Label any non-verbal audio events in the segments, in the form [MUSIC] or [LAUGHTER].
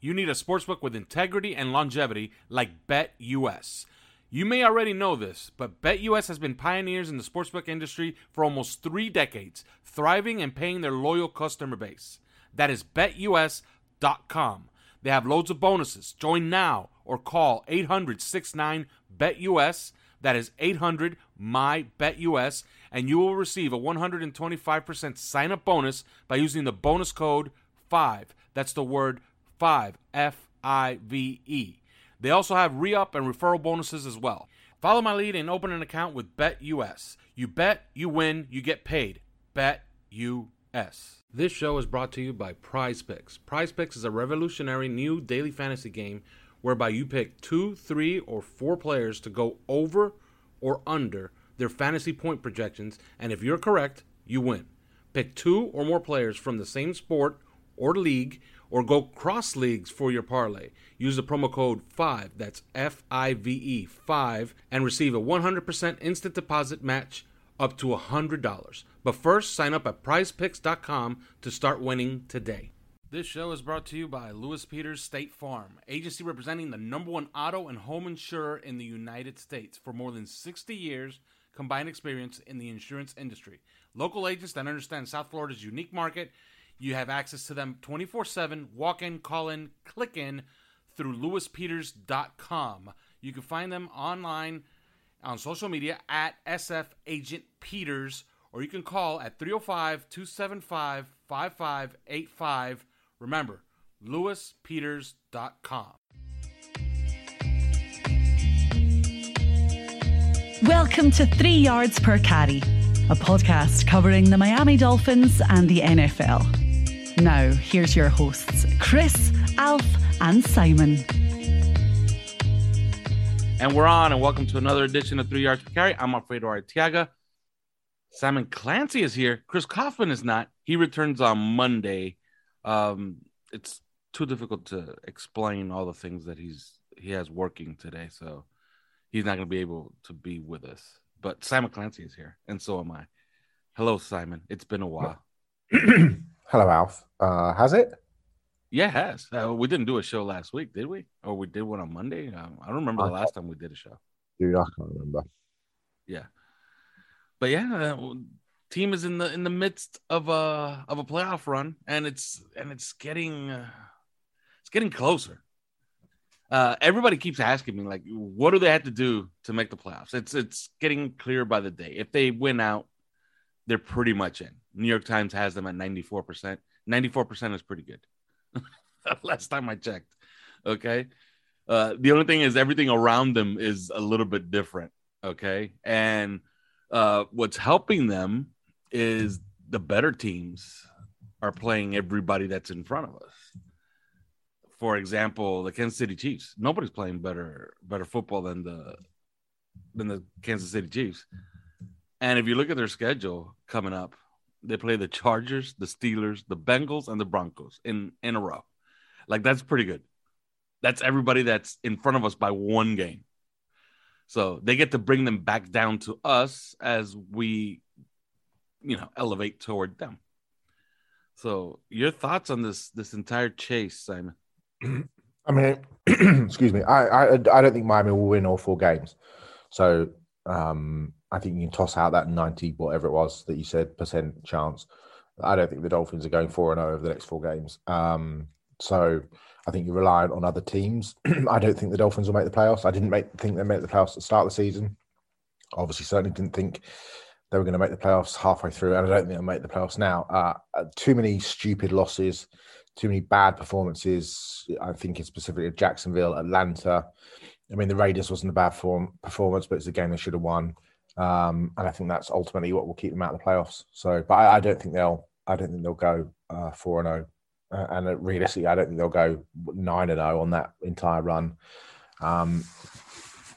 You need a sportsbook with integrity and longevity like BetUS. You may already know this, but BetUS has been pioneers in the sportsbook industry for almost three decades, thriving and paying their loyal customer base. That is BetUS.com. They have loads of bonuses. Join now or call 800 69 BetUS. That is 800 my BetUS, and you will receive a 125% sign up bonus by using the bonus code 5. That's the word 5 F I V E. They also have re up and referral bonuses as well. Follow my lead and open an account with BetUS. You bet, you win, you get paid. BetUS. This show is brought to you by Prize Picks. Prize Picks is a revolutionary new daily fantasy game whereby you pick two, three, or four players to go over or under their fantasy point projections, and if you're correct, you win. Pick two or more players from the same sport or league, or go cross leagues for your parlay. Use the promo code 5, that's F I V E 5, and receive a 100% instant deposit match up to $100. But first, sign up at prizepicks.com to start winning today. This show is brought to you by Lewis Peters State Farm, agency representing the number one auto and home insurer in the United States for more than 60 years combined experience in the insurance industry. Local agents that understand South Florida's unique market. You have access to them 24 7, walk in, call in, click in through lewispeters.com. You can find them online on social media at SF Agent Peters, or you can call at 305 275 5585. Remember, lewispeters.com. Welcome to Three Yards Per Carry, a podcast covering the Miami Dolphins and the NFL. Now, here's your hosts, Chris, Alf, and Simon. And we're on, and welcome to another edition of Three Yards Per Carry. I'm Alfredo Artiaga. Simon Clancy is here. Chris Kaufman is not. He returns on Monday. Um, it's too difficult to explain all the things that he's he has working today, so he's not going to be able to be with us. But Simon Clancy is here, and so am I. Hello, Simon. It's been a while. [CLEARS THROAT] Hello, Alf. Uh, has it? Yeah, it has. Uh, we didn't do a show last week, did we? Or we did one on Monday? Um, I don't remember the last time we did a show. Dude, I can't remember. Yeah, but yeah, uh, team is in the in the midst of a of a playoff run, and it's and it's getting uh, it's getting closer. Uh, everybody keeps asking me like, what do they have to do to make the playoffs? It's it's getting clear by the day. If they win out, they're pretty much in. New York Times has them at ninety four percent. Ninety four percent is pretty good. [LAUGHS] Last time I checked. Okay. Uh, the only thing is everything around them is a little bit different. Okay. And uh, what's helping them is the better teams are playing everybody that's in front of us. For example, the Kansas City Chiefs. Nobody's playing better better football than the than the Kansas City Chiefs. And if you look at their schedule coming up, they play the Chargers, the Steelers, the Bengals, and the Broncos in in a row. Like that's pretty good. That's everybody that's in front of us by one game. So they get to bring them back down to us as we, you know, elevate toward them. So your thoughts on this this entire chase, Simon? [CLEARS THROAT] I mean, [CLEARS THROAT] excuse me. I, I I don't think Miami will win all four games. So um, I think you can toss out that ninety whatever it was that you said percent chance. I don't think the Dolphins are going four and zero over the next four games. Um, so I think you're reliant on other teams. [CLEARS THROAT] I don't think the Dolphins will make the playoffs. I didn't make think they made the playoffs at the start of the season. Obviously, certainly didn't think they were going to make the playoffs halfway through, and I don't think they'll make the playoffs now. Uh, uh, too many stupid losses, too many bad performances. I think it's specifically at Jacksonville, Atlanta. I mean, the Raiders wasn't a bad form performance, but it's a game they should have won. Um, and I think that's ultimately what will keep them out of the playoffs. So, but I, I don't think they'll. I don't think they'll go uh, four and zero uh, and realistically, I don't think they'll go nine and zero on that entire run. Um,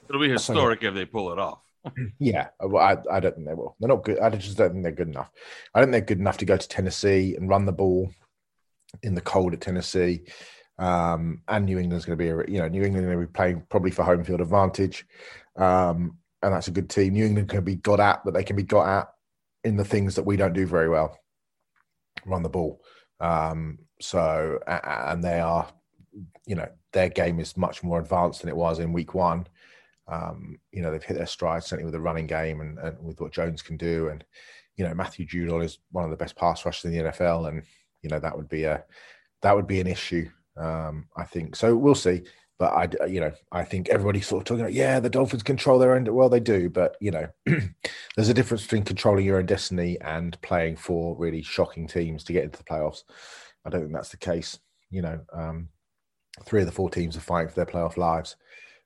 It'll be historic so, if they pull it off. [CLEARS THROAT] yeah, I, I don't think they will. They're not good. I just don't think they're good enough. I don't think they're good enough to go to Tennessee and run the ball in the cold at Tennessee. Um, and New England's going to be, you know, New England going to be playing probably for home field advantage, um, and that's a good team. New England can be got at, but they can be got at in the things that we don't do very well, run the ball. Um, so, and they are, you know, their game is much more advanced than it was in week one. Um, you know, they've hit their stride, certainly with the running game and, and with what Jones can do. And, you know, Matthew Judon is one of the best pass rushers in the NFL. And, you know, that would be a, that would be an issue, um, I think. So we'll see. But I, you know, I think everybody's sort of talking about, yeah, the Dolphins control their own. Well, they do, but you know, [CLEARS THROAT] there's a difference between controlling your own destiny and playing for really shocking teams to get into the playoffs. I don't think that's the case. You know, um, three of the four teams are fighting for their playoff lives.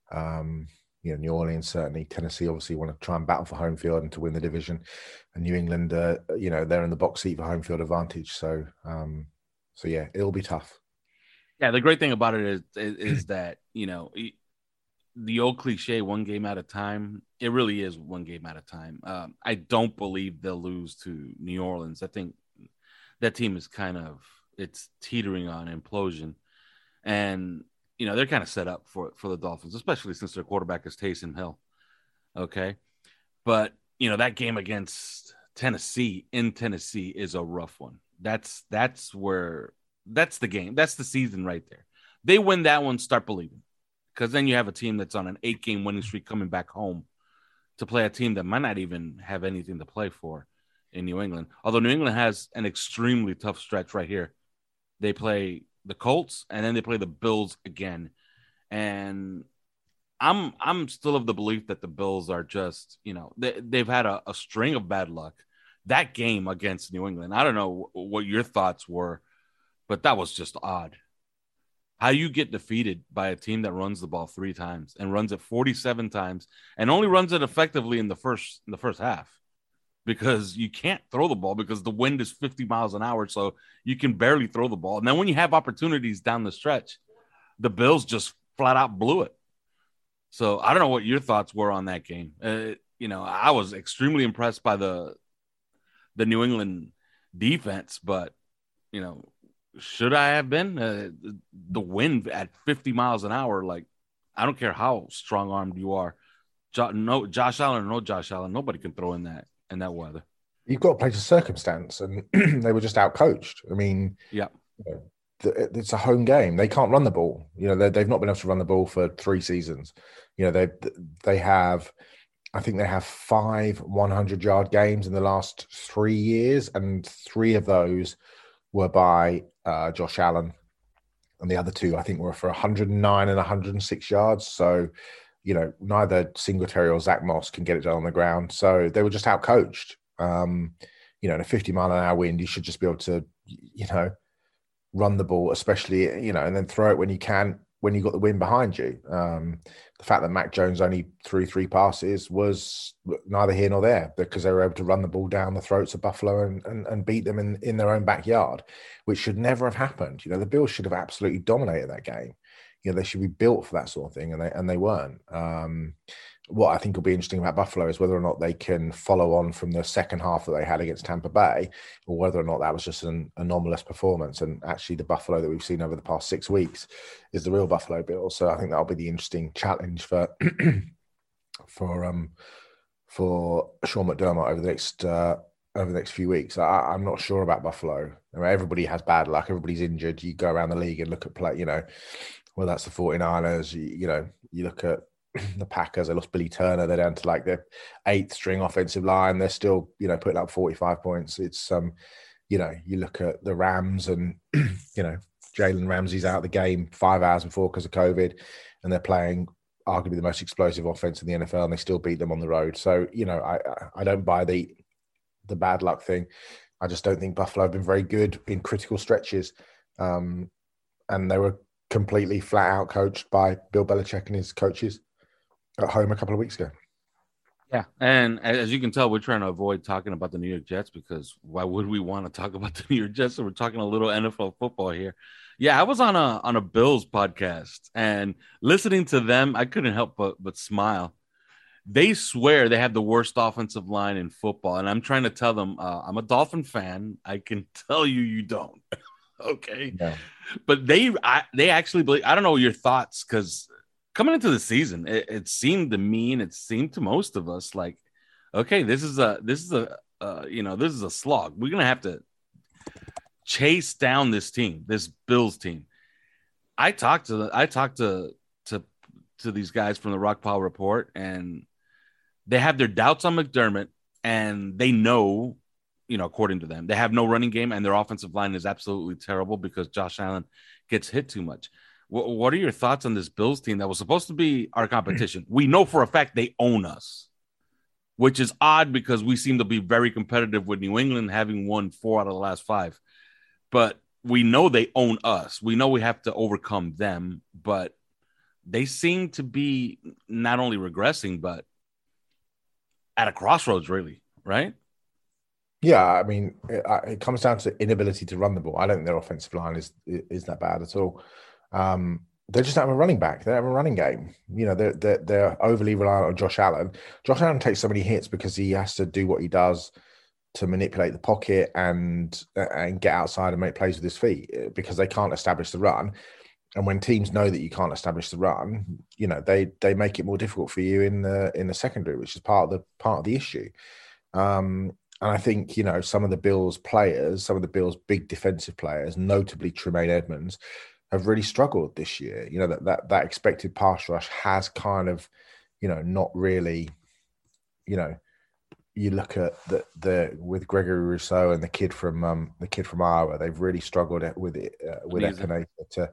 Um, you know, New Orleans certainly, Tennessee obviously want to try and battle for home field and to win the division, and New England, uh, you know, they're in the box seat for home field advantage. So, um, so yeah, it'll be tough. Yeah, the great thing about it is is, is that you know the old cliche, one game at a time. It really is one game at a time. Um, I don't believe they'll lose to New Orleans. I think that team is kind of it's teetering on implosion, and you know they're kind of set up for for the Dolphins, especially since their quarterback is Taysom Hill. Okay, but you know that game against Tennessee in Tennessee is a rough one. That's that's where that's the game. That's the season right there. They win that one, start believing, because then you have a team that's on an eight game winning streak coming back home to play a team that might not even have anything to play for in New England. Although New England has an extremely tough stretch right here they play the Colts and then they play the Bills again. And I'm I'm still of the belief that the Bills are just, you know, they, they've had a, a string of bad luck. That game against New England, I don't know what your thoughts were, but that was just odd. How you get defeated by a team that runs the ball three times and runs it 47 times and only runs it effectively in the first in the first half because you can't throw the ball because the wind is 50 miles an hour. So you can barely throw the ball. And then when you have opportunities down the stretch, the Bills just flat out blew it. So I don't know what your thoughts were on that game. Uh, you know, I was extremely impressed by the the New England defense, but you know, should I have been uh, the wind at 50 miles an hour? Like, I don't care how strong armed you are. Jo- no, Josh Allen no Josh Allen, nobody can throw in that in that weather. You've got to play to circumstance, and [CLEARS THROAT] they were just outcoached. I mean, yeah, you know, it's a home game. They can't run the ball. You know, they've not been able to run the ball for three seasons. You know, they they have, I think they have five 100 yard games in the last three years, and three of those were by uh, Josh Allen, and the other two I think were for 109 and 106 yards. So you know, neither Singletary or Zach Moss can get it done on the ground. So they were just out coached. Um, you know, in a 50 mile an hour wind, you should just be able to, you know, run the ball, especially, you know, and then throw it when you can, when you got the wind behind you. Um, the fact that Mac Jones only threw three passes was neither here nor there because they were able to run the ball down the throats of Buffalo and, and, and beat them in, in their own backyard, which should never have happened. You know, the Bills should have absolutely dominated that game you know they should be built for that sort of thing, and they and they weren't. Um, what I think will be interesting about Buffalo is whether or not they can follow on from the second half that they had against Tampa Bay, or whether or not that was just an anomalous performance. And actually, the Buffalo that we've seen over the past six weeks is the real Buffalo Bill. So I think that'll be the interesting challenge for [CLEARS THROAT] for um for Sean McDermott over the next uh, over the next few weeks. I, am not sure about Buffalo. I mean, everybody has bad luck. Everybody's injured. You go around the league and look at play. You know, well, that's the 49ers. You, you know, you look at [CLEARS THROAT] the Packers, they lost Billy Turner. They're down to like the eighth string offensive line. They're still, you know, putting up 45 points. It's, um, you know, you look at the Rams and, [CLEARS THROAT] you know, Jalen Ramsey's out of the game five hours before because of COVID, and they're playing arguably the most explosive offense in the NFL, and they still beat them on the road. So, you know, I I don't buy the the bad luck thing. I just don't think Buffalo have been very good in critical stretches, um, and they were completely flat out coached by Bill Belichick and his coaches at home a couple of weeks ago. Yeah, and as you can tell, we're trying to avoid talking about the New York Jets because why would we want to talk about the New York Jets? So we're talking a little NFL football here. Yeah, I was on a on a Bills podcast and listening to them, I couldn't help but but smile. They swear they have the worst offensive line in football, and I'm trying to tell them uh, I'm a Dolphin fan. I can [LAUGHS] tell you you don't. [LAUGHS] okay, yeah. but they I, they actually believe. I don't know your thoughts because coming into the season, it, it, seemed to me and it seemed to most of us like, okay, this is a this is a uh, you know this is a slog. We're gonna have to chase down this team, this Bills team. I talked to the, I talked to to to these guys from the Rock Rockpile Report, and they have their doubts on McDermott, and they know, you know, according to them, they have no running game, and their offensive line is absolutely terrible because Josh Allen gets hit too much. What, what are your thoughts on this Bills team that was supposed to be our competition? we know for a fact they own us, which is odd because we seem to be very competitive with New England having won four out of the last five. But we know they own us. We know we have to overcome them, but they seem to be not only regressing, but at a crossroads, really, right? Yeah, I mean, it, it, comes down to inability to run the ball. I don't think their offensive line is is that bad at all. Um, they just don't have a running back. They don't have a running game. You know, they're, they're, they're overly reliant on Josh Allen. Josh Allen takes so many hits because he has to do what he does to manipulate the pocket and and get outside and make plays with his feet uh, because they can't establish the run. And when teams know that you can't establish the run, you know they they make it more difficult for you in the in the secondary, which is part of the part of the issue. Um, and I think you know some of the Bills players, some of the Bills big defensive players, notably Tremaine Edmunds, have really struggled this year. You know that that that expected pass rush has kind of, you know, not really, you know, you look at the the with Gregory Rousseau and the kid from um the kid from Iowa, they've really struggled with it uh, with Epenesa to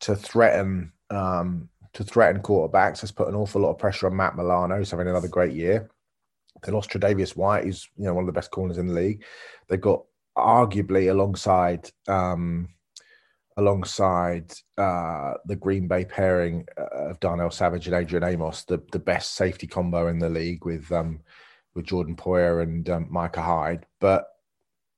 to threaten um to threaten quarterbacks. Has put an awful lot of pressure on Matt Milano, who's having another great year. They lost Tre'Davious White, who's you know one of the best corners in the league. They've got arguably alongside um alongside uh, the Green Bay pairing uh, of Darnell Savage and Adrian Amos, the, the best safety combo in the league with um, with Jordan Poyer and um, Micah Hyde. But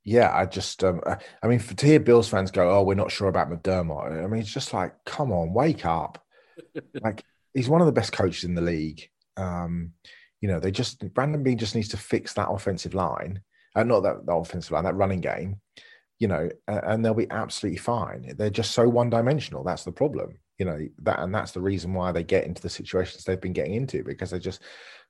yeah, I just um, I mean, for to hear Bills fans go, "Oh, we're not sure about McDermott," I mean, it's just like, come on, wake up! [LAUGHS] like he's one of the best coaches in the league. Um, you know, they just Brandon Beane just needs to fix that offensive line, uh, not that, that offensive line, that running game you know, and they'll be absolutely fine. They're just so one dimensional. That's the problem, you know, that, and that's the reason why they get into the situations they've been getting into because they just,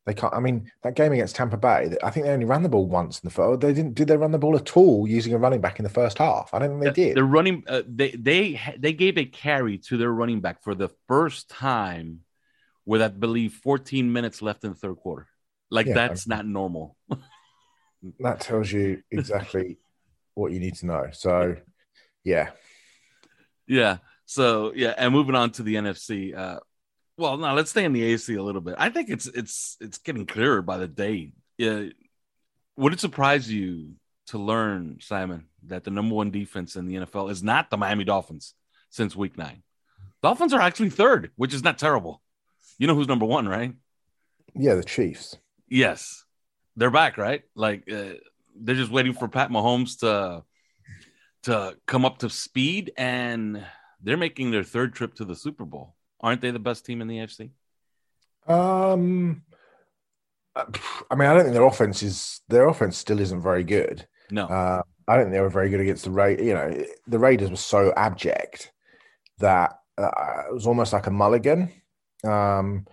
they can't. I mean, that game against Tampa Bay, I think they only ran the ball once in the first. They didn't. Did they run the ball at all using a running back in the first half? I don't think they did. The running, uh, they they they gave a carry to their running back for the first time, with I believe 14 minutes left in the third quarter. Like yeah, that's I mean, not normal. [LAUGHS] that tells you exactly what you need to know. So, yeah. Yeah. So, yeah. And moving on to the NFC. Uh, well, now let's stay in the AC a little bit. I think it's it's it's getting clearer by the day. Yeah. Would it surprise you to learn, Simon, that the number one defense in the NFL is not the Miami Dolphins since week nine? Dolphins are actually third, which is not terrible. You know who's number one, right? Yeah, the Chiefs. Yes, they're back, right? Like uh, they're just waiting for Pat Mahomes to to come up to speed, and they're making their third trip to the Super Bowl. Aren't they the best team in the AFC? Um, I mean, I don't think their offense is their offense still isn't very good. No, Uh, I don't think they were very good against the Raiders. You know, the Raiders were so abject that uh, it was almost like a mulligan. Um,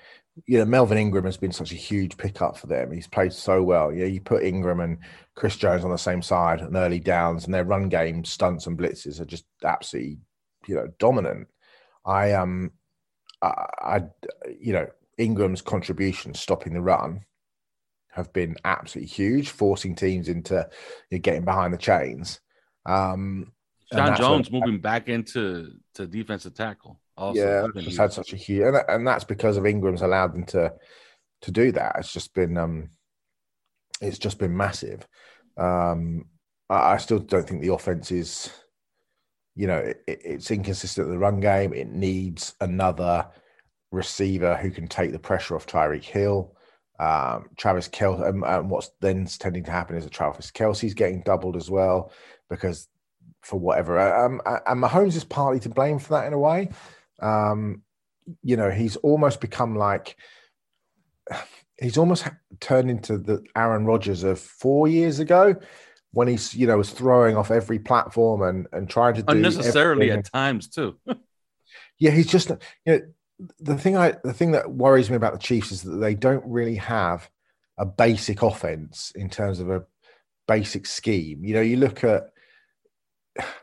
you know, Melvin Ingram has been such a huge pickup for them. He's played so well. Yeah, you put Ingram and Chris Jones on the same side and early downs, and their run game stunts and blitzes are just absolutely, you know, dominant. I um, I, I you know, Ingram's contribution stopping the run have been absolutely huge, forcing teams into you know, getting behind the chains. Um, John Jones when- moving back into to defensive tackle. Also, yeah, just had such a huge, and, and that's because of Ingram's allowed them to to do that. It's just been um, it's just been massive. Um, I, I still don't think the offense is, you know, it, it's inconsistent in the run game. It needs another receiver who can take the pressure off Tyreek Hill. Um, Travis Kelce, and, and what's then tending to happen is that Travis Kelce's getting doubled as well because for whatever. Um, and Mahomes is partly to blame for that in a way. Um, you know, he's almost become like he's almost turned into the Aaron Rodgers of four years ago when he's you know was throwing off every platform and and trying to do unnecessarily everything. at times too. [LAUGHS] Yeah, he's just you know the thing I the thing that worries me about the Chiefs is that they don't really have a basic offense in terms of a basic scheme. You know, you look at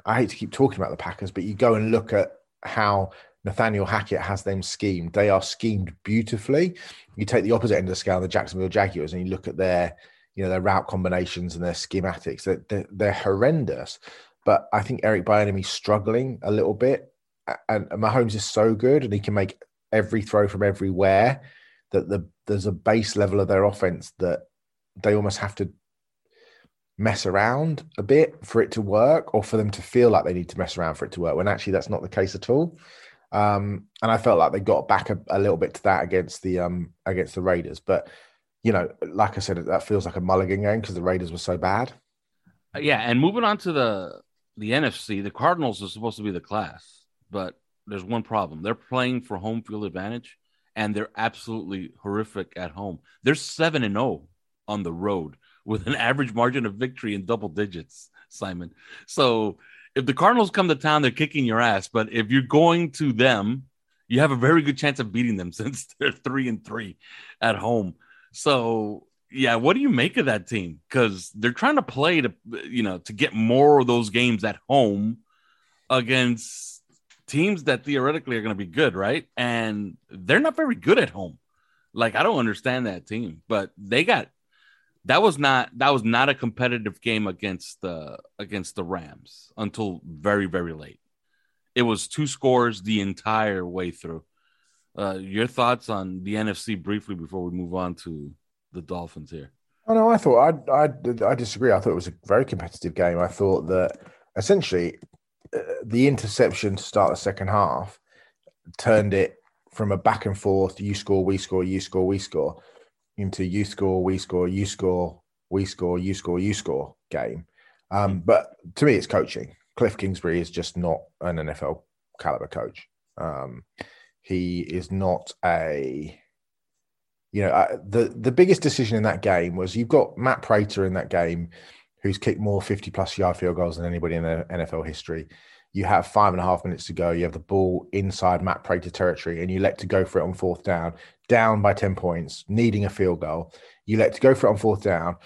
I hate to keep talking about the Packers, but you go and look at how Nathaniel Hackett has them schemed. They are schemed beautifully. You take the opposite end of the scale, the Jacksonville Jaguars, and you look at their, you know, their route combinations and their schematics. They're, they're, they're horrendous. But I think Eric Bieniemy's struggling a little bit, and, and Mahomes is so good, and he can make every throw from everywhere. That the there's a base level of their offense that they almost have to mess around a bit for it to work or for them to feel like they need to mess around for it to work when actually that's not the case at all um and i felt like they got back a, a little bit to that against the um against the raiders but you know like i said that feels like a mulligan game because the raiders were so bad Uh, yeah, and moving on to the the NFC, the Cardinals are supposed to be the class, but there's one problem. They're playing for home field advantage, and they're absolutely horrific at home. They're seven and zero on the road with an [LAUGHS] average margin of victory in double digits. Simon, so if the Cardinals come to town, they're kicking your ass. But if you're going to them, you have a very good chance of beating them [LAUGHS] since they're three and three at home. So yeah, what do you make of that team? Because they're trying to play to you know to get more of those games at home against teams that theoretically are going to be good, right? And they're not very good at home. Like I don't understand that team, but they got that was not that was not a competitive game against the against the Rams until very very late. It was two scores the entire way through. Uh, your thoughts on the NFC briefly before we move on to the Dolphins here? Oh no, I thought I I I disagree. I thought it was a very competitive game. I thought that essentially uh, the interception to start the second half turned it from a back and forth, you score, we score, you score, we score, into you score, we score, you score, we score, you score, you score game. Um, but to me, it's coaching. Cliff Kingsbury is just not an NFL caliber coach. Um, he is not a you know, uh, the the biggest decision in that game was you've got Matt Prater in that game, who's kicked more fifty plus yard field goals than anybody in the NFL history. You have five and a half minutes to go. You have the ball inside Matt Prater territory, and you let to go for it on fourth down, down by ten points, needing a field goal. You let to go for it on fourth down.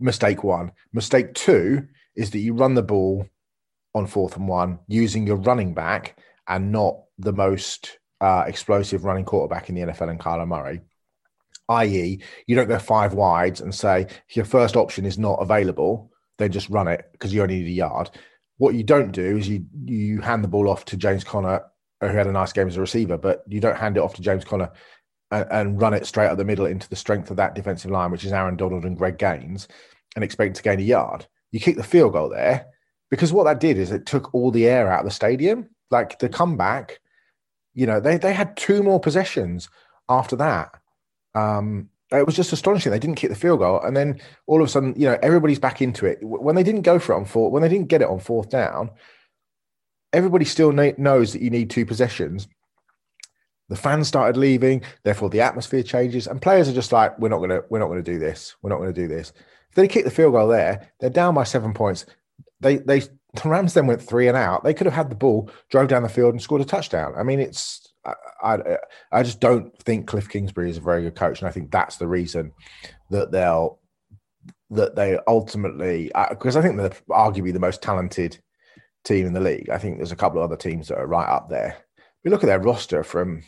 Mistake one. Mistake two is that you run the ball on fourth and one using your running back and not the most uh, explosive running quarterback in the NFL and Kyler Murray. I.e., you don't go five wides and say your first option is not available, then just run it because you only need a yard. What you don't do is you you hand the ball off to James Conner, who had a nice game as a receiver, but you don't hand it off to James Conner and, and run it straight up the middle into the strength of that defensive line, which is Aaron Donald and Greg Gaines, and expect to gain a yard. You kick the field goal there because what that did is it took all the air out of the stadium. Like the comeback, you know, they they had two more possessions after that. Um, it was just astonishing. They didn't kick the field goal, and then all of a sudden, you know, everybody's back into it. When they didn't go for it on fourth, when they didn't get it on fourth down, everybody still kn- knows that you need two possessions. the fans started leaving, therefore the atmosphere changes, and players are just like, we're not gonna, we're not gonna do this. We're not gonna do this. If they kick the field goal there, they're down by seven points. They they [LAUGHS] the Rams then went three and out. They could have had the ball, drove down the field, and scored a touchdown. I mean, it's I, I, I just don't think Cliff Kingsbury is a very good coach, and I think that's the reason that they'll that they ultimately uh, because I think they're arguably the most talented team in the league. I think there's a couple of other teams that are right up there. We look at their roster from,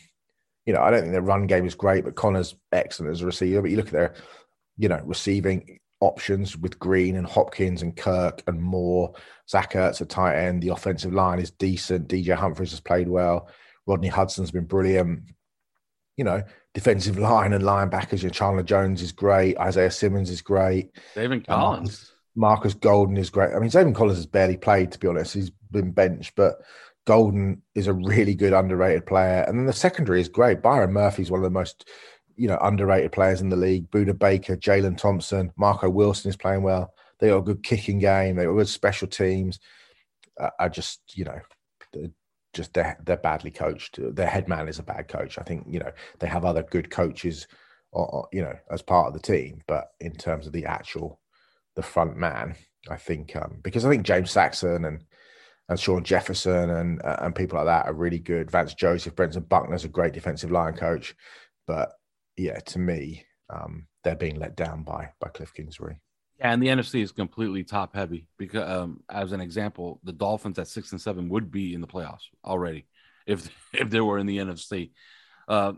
you know, I don't think their run game is great, but Conner's excellent as a receiver. But you look at their, you know, receiving options with Green and Hopkins and Kirk and Moore, Zach Ertz at tight end. The offensive line is decent. DJ Humphries has played well. Rodney Hudson's been brilliant. You know, defensive [LAUGHS] line and linebackers. You know, Chandler Jones is great. Isaiah Simmons is great. David um, Collins. Marcus Golden is great. I mean, Zaven Collins has barely played, to be honest. He's been benched, but Golden is a really good underrated player. And then the secondary is great. Byron Murphy is one of the most, you know, underrated players in the league. Budda Baker, Jalen Thompson, Marco Wilson is playing well. They got a good kicking game. They got good special teams. Uh, I just, you know, just they're they're badly coached. Their head man is a bad coach. I think you know they have other good coaches, or, or, you know, as part of the team. But in terms of the actual the front man. I think um, because I think James Saxon and and Shawn Jefferson and uh, and people like that are really good. Vance Joseph, Brentson Buckner's a great defensive line coach, but yeah, to me, um, they're being let down by by Cliff Kingsbury. Yeah, and the NFC is completely top heavy because, um, as an example, the Dolphins at six and seven would be in the playoffs already if [LAUGHS] if they were in the NFC. Uh,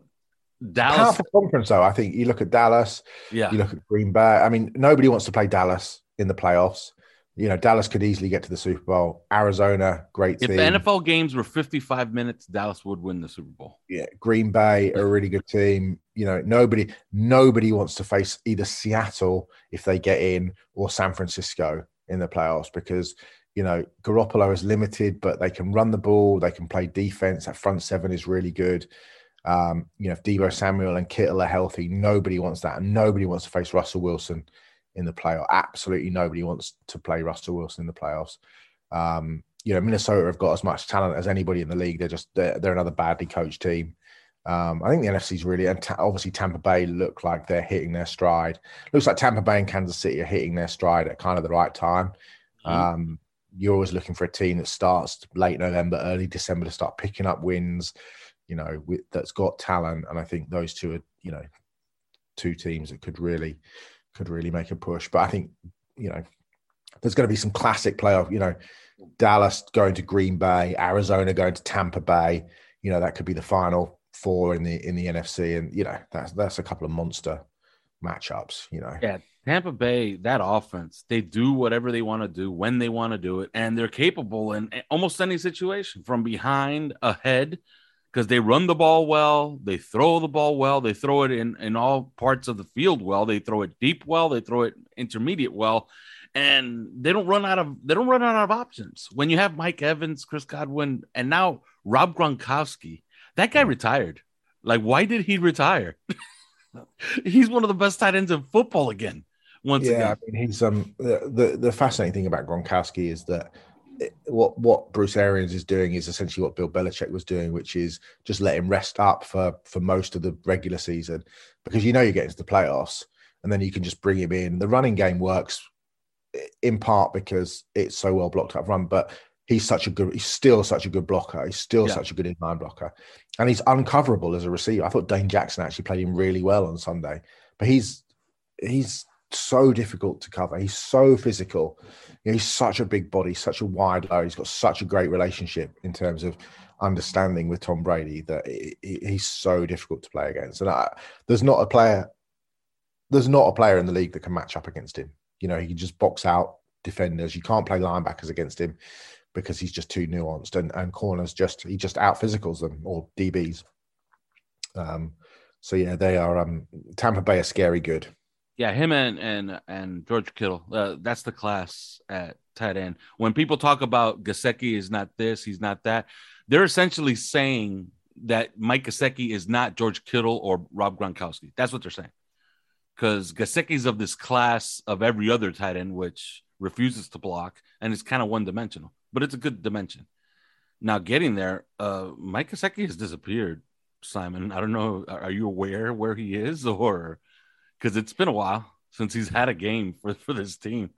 Dallas powerful conference though. I think you look at Dallas. Yeah. You look at Green Bay. I mean, nobody wants to play Dallas in the playoffs. You know, Dallas could easily get to the Super Bowl. Arizona, great if team. If the NFL games were 55 minutes, Dallas would win the Super Bowl. Yeah, Green Bay, a really good team. You know, nobody nobody wants to face either Seattle if they get in or San Francisco in the playoffs because you know Garoppolo is limited, but they can run the ball, they can play defense. That front seven is really good. Um, you know, if Deebo Samuel and Kittle are healthy, nobody wants that. And nobody wants to face Russell Wilson in the playoff. Absolutely nobody wants to play Russell Wilson in the playoffs. Um, you know, Minnesota have got as much talent as anybody in the league. They're just they're, they're another badly coached team. Um, I think the NFC's really and ta- obviously Tampa Bay look like they're hitting their stride. Looks like Tampa Bay and Kansas City are hitting their stride at kind of the right time. Mm-hmm. Um, you're always looking for a team that starts late November, early December to start picking up wins you know, with, that's got talent. And I think those two are, you know, two teams that could really, could really make a push. But I think, you know, there's going to be some classic playoff, you know, Dallas going to Green Bay, Arizona going to Tampa Bay. You know, that could be the final four in the in the NFC, and you know that's that's a couple of monster matchups. You know, yeah, Tampa Bay, that offense, they do whatever they want to do when they want to do it, and they're capable in almost any situation, from behind, ahead, because they run the ball well, they throw the ball well, they throw it in in all parts of the field well, they throw it deep well, they throw it intermediate well, and they don't run out of they don't run out of options. When you have Mike Evans, Chris Godwin, and now Rob Gronkowski, that guy retired. Like, why did he retire? [LAUGHS] he's one of the best tight ends in football again. Once yeah, again. I mean, he's um the, the the fascinating thing about Gronkowski is that what what Bruce Arians is doing is essentially what Bill Belichick was doing, which is just let him rest up for for most of the regular season because you know you're getting to the playoffs, and then you can just bring him in. The running game works in part because it's so well blocked up run, but he's such a good he's still such a good blocker. He's still yeah. such a good inline blocker, and he's uncoverable as a receiver. I thought Dane Jackson actually played him really well on Sunday, but he's he's so difficult to cover. He's so physical. He's such a big body, such a wide low. He's got such a great relationship in terms of understanding with Tom Brady that he's so difficult to play against. And I, there's not a player, there's not a player in the league that can match up against him. You know, he can just box out defenders. You can't play linebackers against him because he's just too nuanced. And and corners just he just out physicals them or DBs. Um, so yeah, they are. Um, Tampa Bay are scary good. Yeah, him and and and George Kittle. Uh, that's the class at tight end. When people talk about Gesicki is not this, he's not that. They're essentially saying that Mike Gesicki is not George Kittle or Rob Gronkowski. That's what they're saying. Because Gesicki's of this class of every other tight end, which refuses to block and is kind of one dimensional, but it's a good dimension. Now getting there, uh, Mike Gesicki has disappeared Simon. I don't know. Are you aware where he is, or because it's been a while since he's had a game for for this team?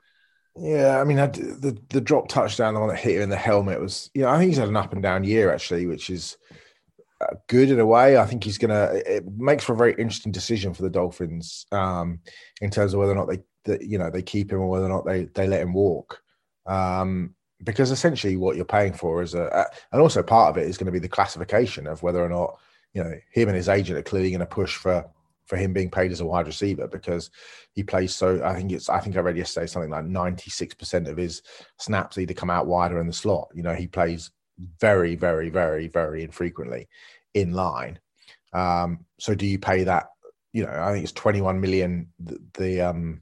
Yeah, I mean, I, the the drop touchdown, the one that hit him in the helmet was, you know, I think he's had an up and down year actually, which is uh, good in a way. I think he's gonna. It makes for a very interesting decision for the Dolphins um, in terms of whether or not they, the, you know, they keep him or whether or not they they let him walk. Um, because essentially, what you're paying for is a, and also part of it is going to be the classification of whether or not you know him and his agent are clearly going to push for for him being paid as a wide receiver because he plays so. I think it's. I think I read yesterday something like ninety six percent of his snaps either come out wider in the slot. You know, he plays very, very, very, very infrequently in line. Um, so do you pay that? You know, I think it's 21 million. The, the um,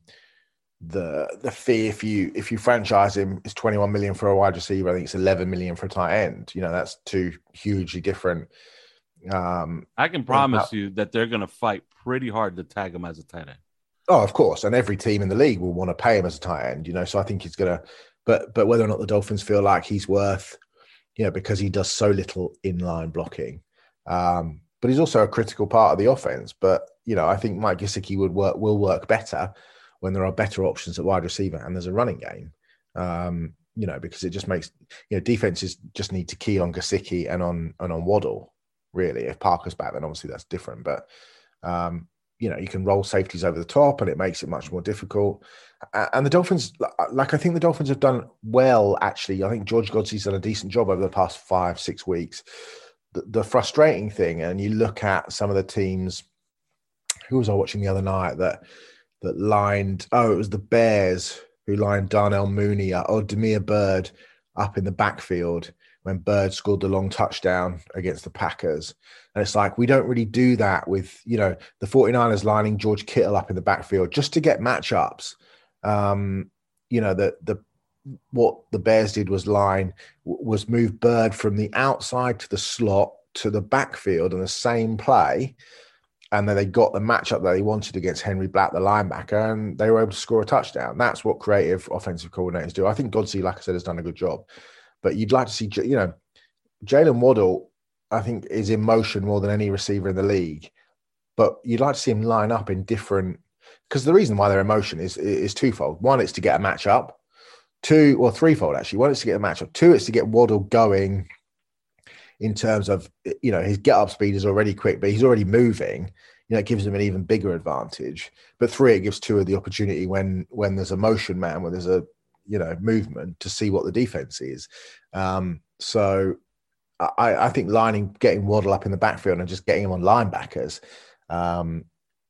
the the fee if you if you franchise him is 21 million for a wide receiver. I think it's 11 million for a tight end. You know, that's two hugely different. Um, I can promise you that they're going to fight pretty hard to tag him as a tight end. Oh, of course, and every team in the league will want to pay him as a tight end. You know, so I think he's going to. But but whether or not the Dolphins feel like he's worth, you know, because he does so little inline blocking, um, but he's also a critical part of the offense. But you know, I think Mike Gesicki would work will work better when there are better options at wide receiver and there's a running game. Um, you know, because it just makes you know defenses just need to key on Gesicki and on and on Waddle. Really, if Parker's back, then obviously that's different. But um, you know, you can roll safeties over the top, and it makes it much more difficult. And the Dolphins, like I think the Dolphins have done well. Actually, I think George Godsey's done a decent job over the past five six weeks the, the frustrating thing, and you look at some of the teams. Who was I watching the other night that that lined? Oh, it was the Bears who lined Darnell Mooney or oh, Byrd up in the backfield when Byrd scored the long touchdown against the Packers. And it's like, we don't really do that with, you know, the 49ers lining George Kittle up in the backfield just to get matchups. Um, you know, the, the what the Bears did was line was move Byrd from the outside to the slot to the backfield in the same play. And then they got the matchup that they wanted against Henry Black, the linebacker, and they were able to score a touchdown. That's what creative offensive coordinators do. I think Godsey, like I said, has done a good job. But you'd like to see, you know, Jalen Waddle, I think, is in motion more than any receiver in the league. But you'd like to see him line up in different because the reason why they're in motion is is twofold. One, it's to get a matchup, Two or threefold actually. One is to get a matchup. Two is to get Waddle going in terms of you know his get up speed is already quick, but he's already moving. You know, it gives him an even bigger advantage. But three, it gives Tua the opportunity when when there's a motion man, when there's a you know movement to see what the defense is. Um, so I, I think lining, getting Waddle up in the backfield and just getting him on linebackers um,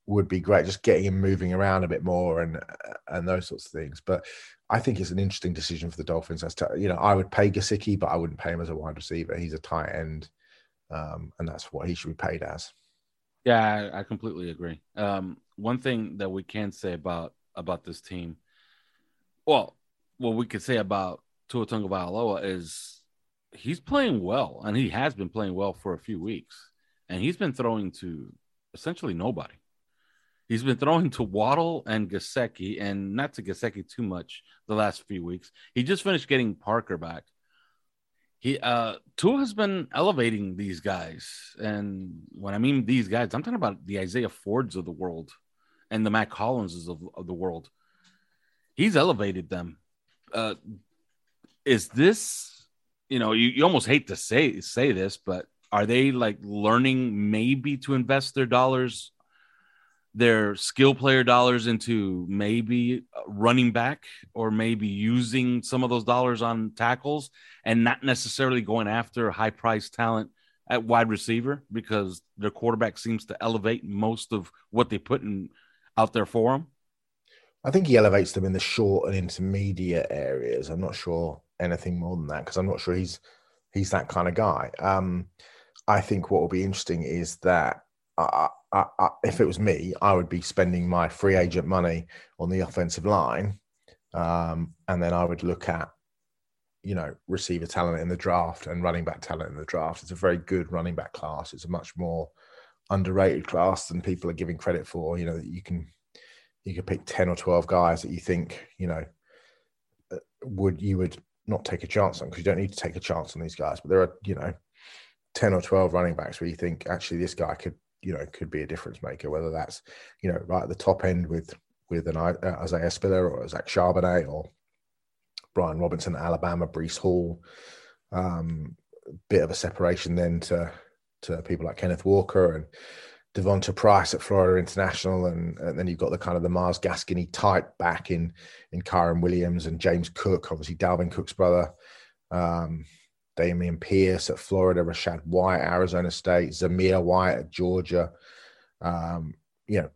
would be great. Just getting him moving around a bit more and and those sorts of things. But I think it's an interesting decision for the Dolphins. As to, you know, I would pay Gesicki, but I wouldn't pay him as a wide receiver. He's a tight end, um, and that's what he should be paid as. Yeah, I, I completely agree. Um, one thing that we can say about about this team, well, what we could say about Tua Tagovailoa is he's playing well, and he has been playing well for a few weeks, and he's been throwing to essentially nobody. He's been throwing to Waddle and Gesicki, and not to Gesicki too much the last few weeks. He just finished getting Parker back. He uh Tua has been elevating these guys, and when I mean these guys, I'm talking about the Isaiah Fords of the world and the Mack Hollinses of, of the world. He's elevated them. Uh, is this, you know, you, you almost hate to say say this, but are they like learning maybe to invest their dollars their skill player dollars into maybe running back or maybe using some of those dollars on tackles and not necessarily going after high price talent at wide receiver because their quarterback seems to elevate most of what they put in out there for them. I think he elevates them in the short and intermediate areas. I'm not sure anything more than that because I'm not sure he's he's that kind of guy. Um, I think what will be interesting is that I, I, I, if it was me, I would be spending my free agent money on the offensive line, um, and then I would look at, you know, receiver talent in the draft and running back talent in the draft. It's a very good running back class. It's a much more underrated class than people are giving credit for. You know, that you can you could pick ten or twelve guys that you think you know uh, would you would not take a chance on because you don't need to take a chance on these guys. But there are you know ten or twelve running backs where you think actually this guy could you know could be a difference maker. Whether that's you know right at the top end with with an uh, Isaiah Spiller or Zach Charbonnet or Brian Robinson Alabama, Breece Hall. Um, bit of a separation then to to people like Kenneth Walker and D'Vonte Price at Florida International, and, and, then you've got the kind of the Myles Gaskin type back in in Kyren Williams and James Cook, obviously Dalvin Cook's brother, um, Dameon Pierce at Florida, Rachaad White, Arizona State, Zamir White at Georgia, um, you know,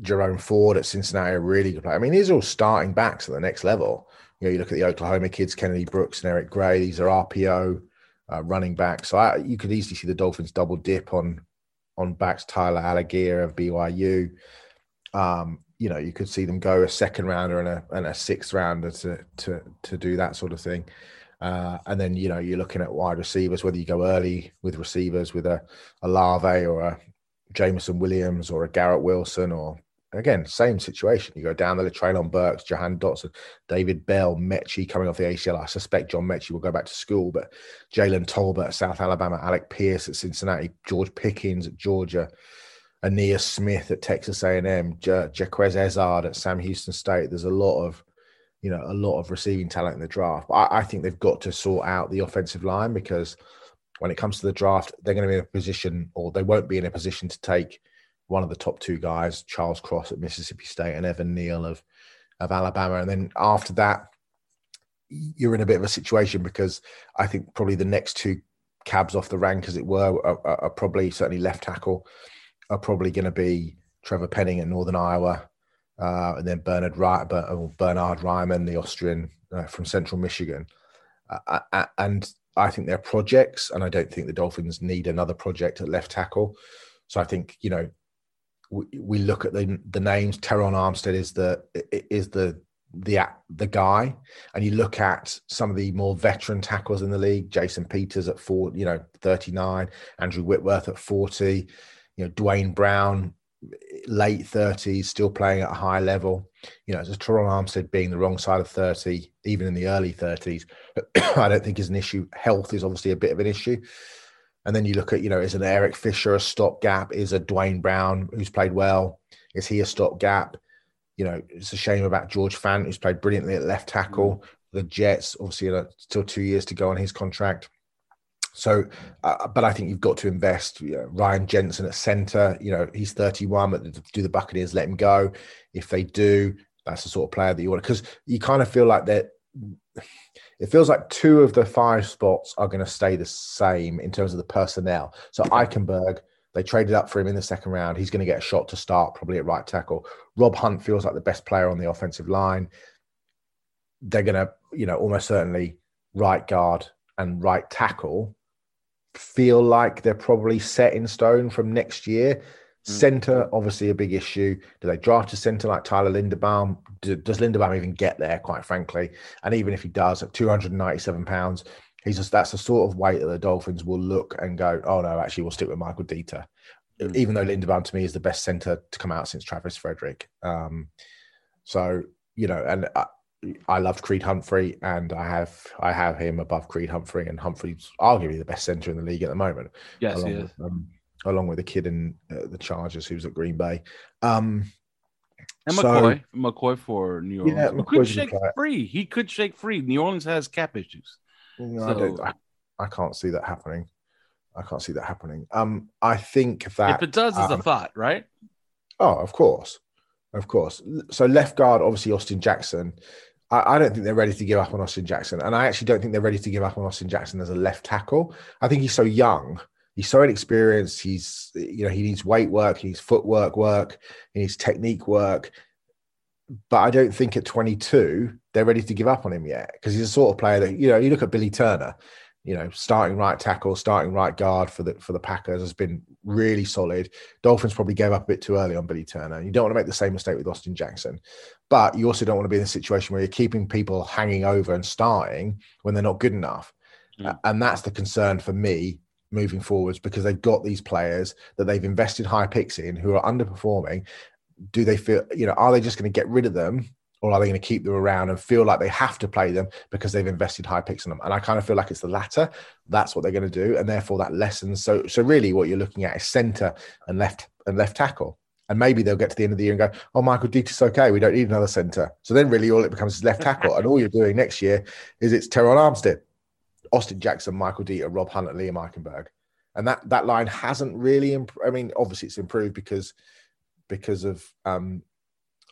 Jerome Ford at Cincinnati, a really good player. I mean, these are all starting backs at the next level. You know, you look at the Oklahoma kids, Kennedy Brooks and Eric Gray. These are RPO uh, running backs. So I, you could easily see the Dolphins double dip on on backs. Tyler Allgeier of BYU. Um, you know, you could see them go a second rounder and a and a sixth rounder to to to do that sort of thing. Uh, and then you know you're looking at wide receivers, whether you go early with receivers with a a Olave or a Jameson Williams or a Garrett Wilson or again, same situation. You go down the Treylon Burks, Jahan Dotson, David Bell, Metchie coming off the ACL. I suspect John Metchie will go back to school, but Jalen Tolbert at South Alabama, Alec Pierce at Cincinnati, George Pickens at Georgia, Ainias Smith at Texas A&M, J- Jequez Ezzard at Sam Houston State. There's a lot of, you know, a lot of receiving talent in the draft. But I, I think they've got to sort out the offensive line because when it comes to the draft, they're going to be in a position, or they won't be in a position to take – one of the top two guys, Charles Cross at Mississippi State and Evan Neal of of Alabama. And then after that, you're in a bit of a situation because I think probably the next two cabs off the rank, as it were, are, are probably certainly left tackle, are probably going to be Trevor Penning at Northern Iowa, uh, and then Bernard Bernhard Raimann, the Austrian uh, from Central Michigan. Uh, uh and I think they're projects, and I don't think the Dolphins need another project at left tackle. So I think you know we, look at the the names. Terron Armstead is the is the the the guy, and you look at some of the more veteran tackles in the league. Jason Peters at four, you know, thirty nine. Andrew Whitworth at forty. You know, Duane Brown, late thirties, still playing at a high level. You know, just Terron Armstead being the wrong side of thirty, even in the early thirties, [CLEARS THROAT] I don't think is an issue. Health is obviously a bit of an issue. And then you look at, you know, is an Eric Fisher a stopgap? Is a Duane Brown who's played well? Is he a stopgap? You know, it's a shame about George Fant, who's played brilliantly at left tackle. Mm. The Jets, obviously, uh, still two years to go on his contract. So, uh, but I think you've got to invest. You know, Ryan Jensen at center, you know, he's 31, but do the Buccaneers let him go? If they do, that's the sort of player that you want because you kind of feel like that it feels like two of the five spots are going to stay the same in terms of the personnel. So Eichenberg, they traded up for him in the second round. He's going to get a shot to start, probably at right tackle. Rob Hunt feels like the best player on the offensive line. They're going to, you know, almost certainly right guard and right tackle feel like they're probably set in stone from next year. Mm. Center, obviously, a big issue. Do they draft a center like Tyler Linderbaum? Do, does Linderbaum even get there, quite frankly? And even if he does, at 297 pounds, he's just that's the sort of weight that the Dolphins will look and go, oh no, actually, we'll stick with Michael Deiter. Mm. Even though Linderbaum to me is the best center to come out since Travis Frederick. Um, so, you know, and I, I loved Creed Humphrey, and I have I have him above Creed Humphrey, and Humphrey's arguably the best center in the league at the moment. Yes, he is. With, um, along with the kid in uh, the Chargers who's at Green Bay. Um, and McCoy, so, McCoy for New Orleans. Yeah, he could shake free. He could shake free. New Orleans has cap issues. No, so, I, I, I, can't see that happening. I can't see that happening. Um, I think that if it does, it's um, a thought, right? Oh, of course, of course. So left guard, obviously Austin Jackson. I, I don't think they're ready to give up on Austin Jackson, and I actually don't think they're ready to give up on Austin Jackson as a left tackle. I think he's so young he's so inexperienced. He's you know he needs weight work, he needs footwork work, he needs technique work. But I don't think at 22 they're ready to give up on him yet because he's a sort of player that you know you look at Billy Turner, you know starting right tackle, starting right guard for the for the Packers has been really solid. Dolphins probably gave up a bit too early on Billy Turner. You don't want to make the same mistake with Austin Jackson, but you also don't want to be in a situation where you're keeping people hanging over and starting when they're not good enough. Mm. And that's the concern for me moving forwards because they've got these players that they've invested high picks in who are underperforming. Do they feel, you know, are they just going to get rid of them or are they going to keep them around and feel like they have to play them because they've invested high picks in them? And I kind of feel like it's the latter. That's what they're going to do, and therefore that lessens. So, so really, what you're looking at is centre and left and left tackle. And maybe they'll get to the end of the year and go, "Oh, Michael Deiter's okay. We don't need another centre. So then, really, all it becomes is left tackle, and all you're doing next year is it's Terron Armstead, Austin Jackson, Michael Deiter, Rob Hunt, and Liam Eichenberg. And that that line hasn't really. Imp- I mean, obviously, it's improved because because of um,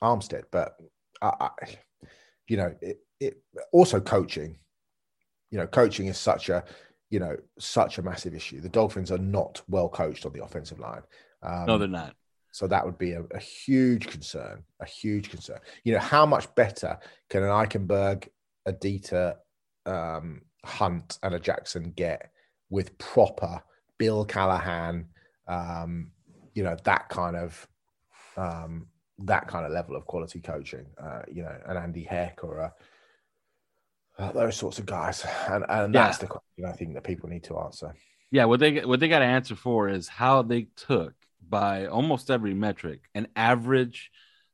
Armstead, but I, I, you know, it, it also coaching. You know, coaching is such a you know such a massive issue. The Dolphins are not well coached on the offensive line. Um, no, they're not. So that would be a, a, huge concern, a huge concern. You know, how much better can an Eichenberg, a Deiter, um, Hunt, and a Jackson get with proper Bill Callahan, um, you know, that kind of um, that kind of level of quality coaching, uh, you know, an Andy Heck or a, uh, those sorts of guys, and and that's the question I think that people need to answer. Yeah, what they what they got to answer for is how they took by almost every metric an average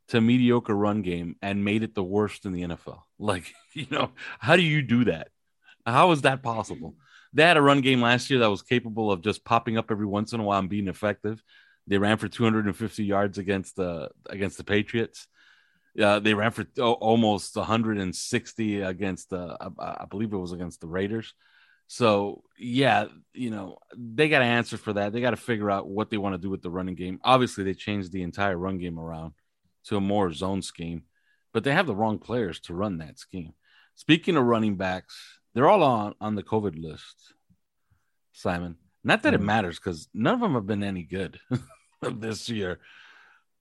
to mediocre run game and made it the worst in the NFL. [LAUGHS] Like, you know, how do you do that? How is that possible? They had a run game last year that was capable of just popping up every once in a while and being effective. They ran for 250 yards against the against the Patriots. Uh, they ran for almost 160 against the, I, I believe it was against the Raiders. So yeah, you know they got to answer for that. They got to figure out what they want to do with the running game. Obviously, they changed the entire run game around to a more zone scheme, but they have the wrong players to run that scheme. Speaking of running backs, they're all on on the COVID list. Simon, not that it matters because none of them have been any good. [LAUGHS] this year,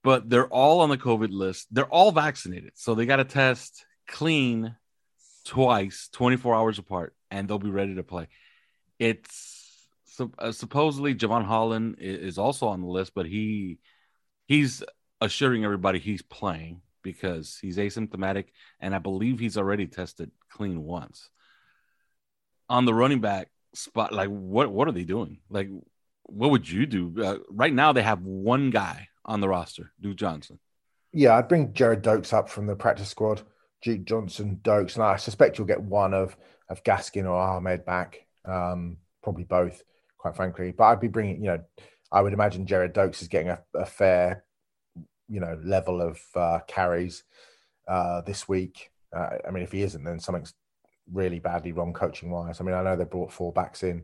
but they're all on the COVID list. They're all vaccinated, so they got to test clean twice, 24 hours apart, and they'll be ready to play. It's uh, supposedly Jevon Holland is also on the list, but he he's assuring everybody he's playing because he's asymptomatic, and I believe he's already tested clean once. On the running back spot, like what what are they doing? Like what would you do? Uh, right now, they have one guy on the roster, Duke Johnson. Yeah, I'd bring Gerrid Doaks up from the practice squad. Duke Johnson, Doaks, and I suspect you'll get one of of Gaskin or Ahmed back. Um, probably both, quite frankly. But I'd be bringing, you know, I would imagine Gerrid Doaks is getting a, a fair, you know, level of uh, carries uh, this week. Uh, I mean, if he isn't, then something's really badly wrong coaching wise. I mean, I know they brought four backs in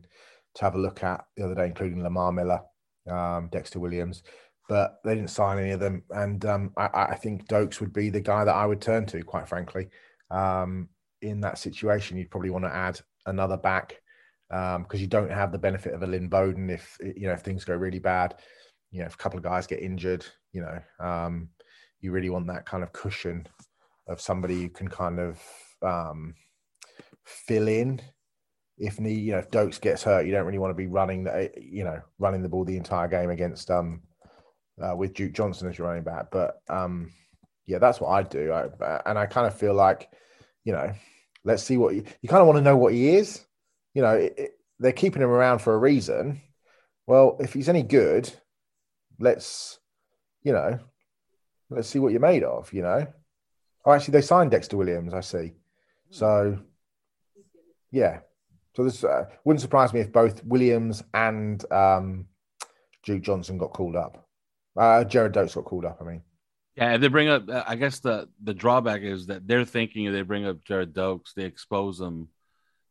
to have a look at the other day, including Lamar Miller, um, Dexter Williams, but they didn't sign any of them. And um, I, I, think Doaks would be the guy that I would turn to, quite frankly. Um, in that situation, you'd probably want to add another back because um, you don't have the benefit of a Lynn Bowden if you know if things go really bad. You know, if a couple of guys get injured, you know, um, you really want that kind of cushion of somebody you can kind of um, fill in if need, you know, if Doaks gets hurt, you don't really want to be running the, you know, running the ball the entire game against um uh, with Duke Johnson as your running back. But um, yeah, that's what I do. I, and I kind of feel like, you know, let's see what you, you kind of want to know what he is. You know, it, it, they're keeping him around for a reason. Well, if he's any good, let's, you know, let's see what you're made of. You know, oh, actually, they signed Dexter Williams. I see. So, yeah, so this uh, wouldn't surprise me if both Williams and um, Duke Johnson got called up. Uh, Gerrid Doaks got called up. I mean, yeah, they bring up. I guess the the drawback is that they're thinking if they bring up Gerrid Doaks, they expose him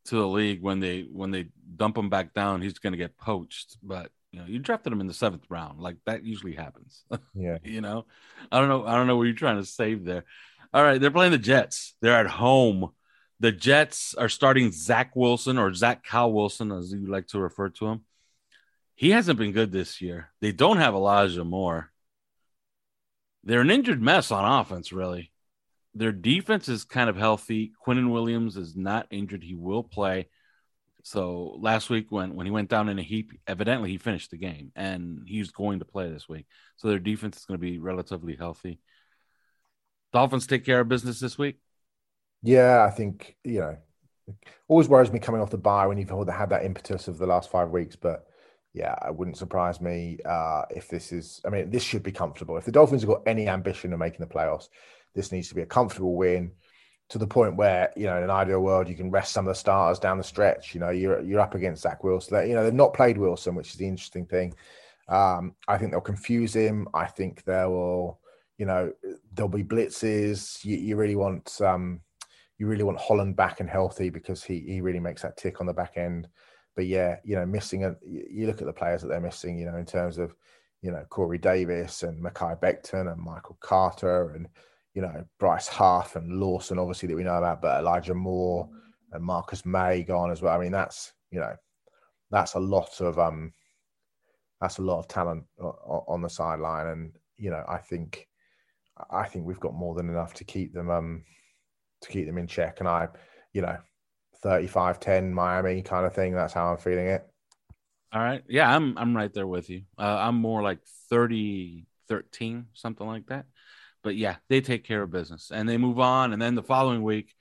to the league when they when they dump him back down, he's going to get poached. But you know, you drafted him in the seventh round, like that usually happens. [LAUGHS] Yeah, you know, I don't know. I don't know what you're trying to save there. All right, they're playing the Jets. They're at home. The Jets are starting Zach Wilson or Zach Cal Wilson, as you like to refer to him. He hasn't been good this year. They don't have Elijah Moore. They're an injured mess on offense, really. Their defense is kind of healthy. Quinnen Williams is not injured. He will play. So last week when when he went down in a heap, evidently he finished the game and he's going to play this week. So their defense is going to be relatively healthy. Dolphins take care of business this week. Yeah, I think you know, always worries me coming off the bye when you've had that impetus of the last five weeks. But yeah, it wouldn't surprise me uh, if this is. I mean, this should be comfortable. If the Dolphins have got any ambition of making the playoffs, This needs to be a comfortable win to the point where you know in an ideal world you can rest some of the stars down the stretch. You know you're you're up against Zach Wilson. You know they've not played Wilson, which is the interesting thing. Um, I think they'll confuse him. I think they will, you know, there'll be blitzes. You, you really want um, you really want Holland back and healthy because he he really makes that tick on the back end. But yeah, you know, missing a you look at the players that they're missing. You know, in terms of you know Corey Davis and Mekhi Becton and Michael Carter and you know, Bryce Huff and Lawson, obviously, that we know about, but Elijah Moore and Marcus Maye gone as well. I mean, that's, you know, that's a lot of, um, that's a lot of talent on the sideline. And, you know, I think, I think we've got more than enough to keep them, um, to keep them in check. And I, you know, 35 10 Miami kind of thing. That's how I'm feeling it. All right. Yeah, I'm I'm right there with you. Uh, I'm more like 30 13, something like that but yeah, they take care of business and they move on. And then the following week,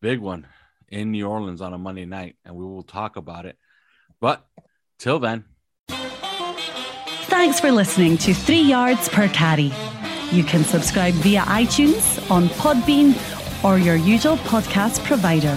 big one in New Orleans on a Monday night, and we will talk about it. But till then. Thanks for listening to Three Yards Per Carry. You can subscribe via iTunes, on Podbean, or your usual podcast provider.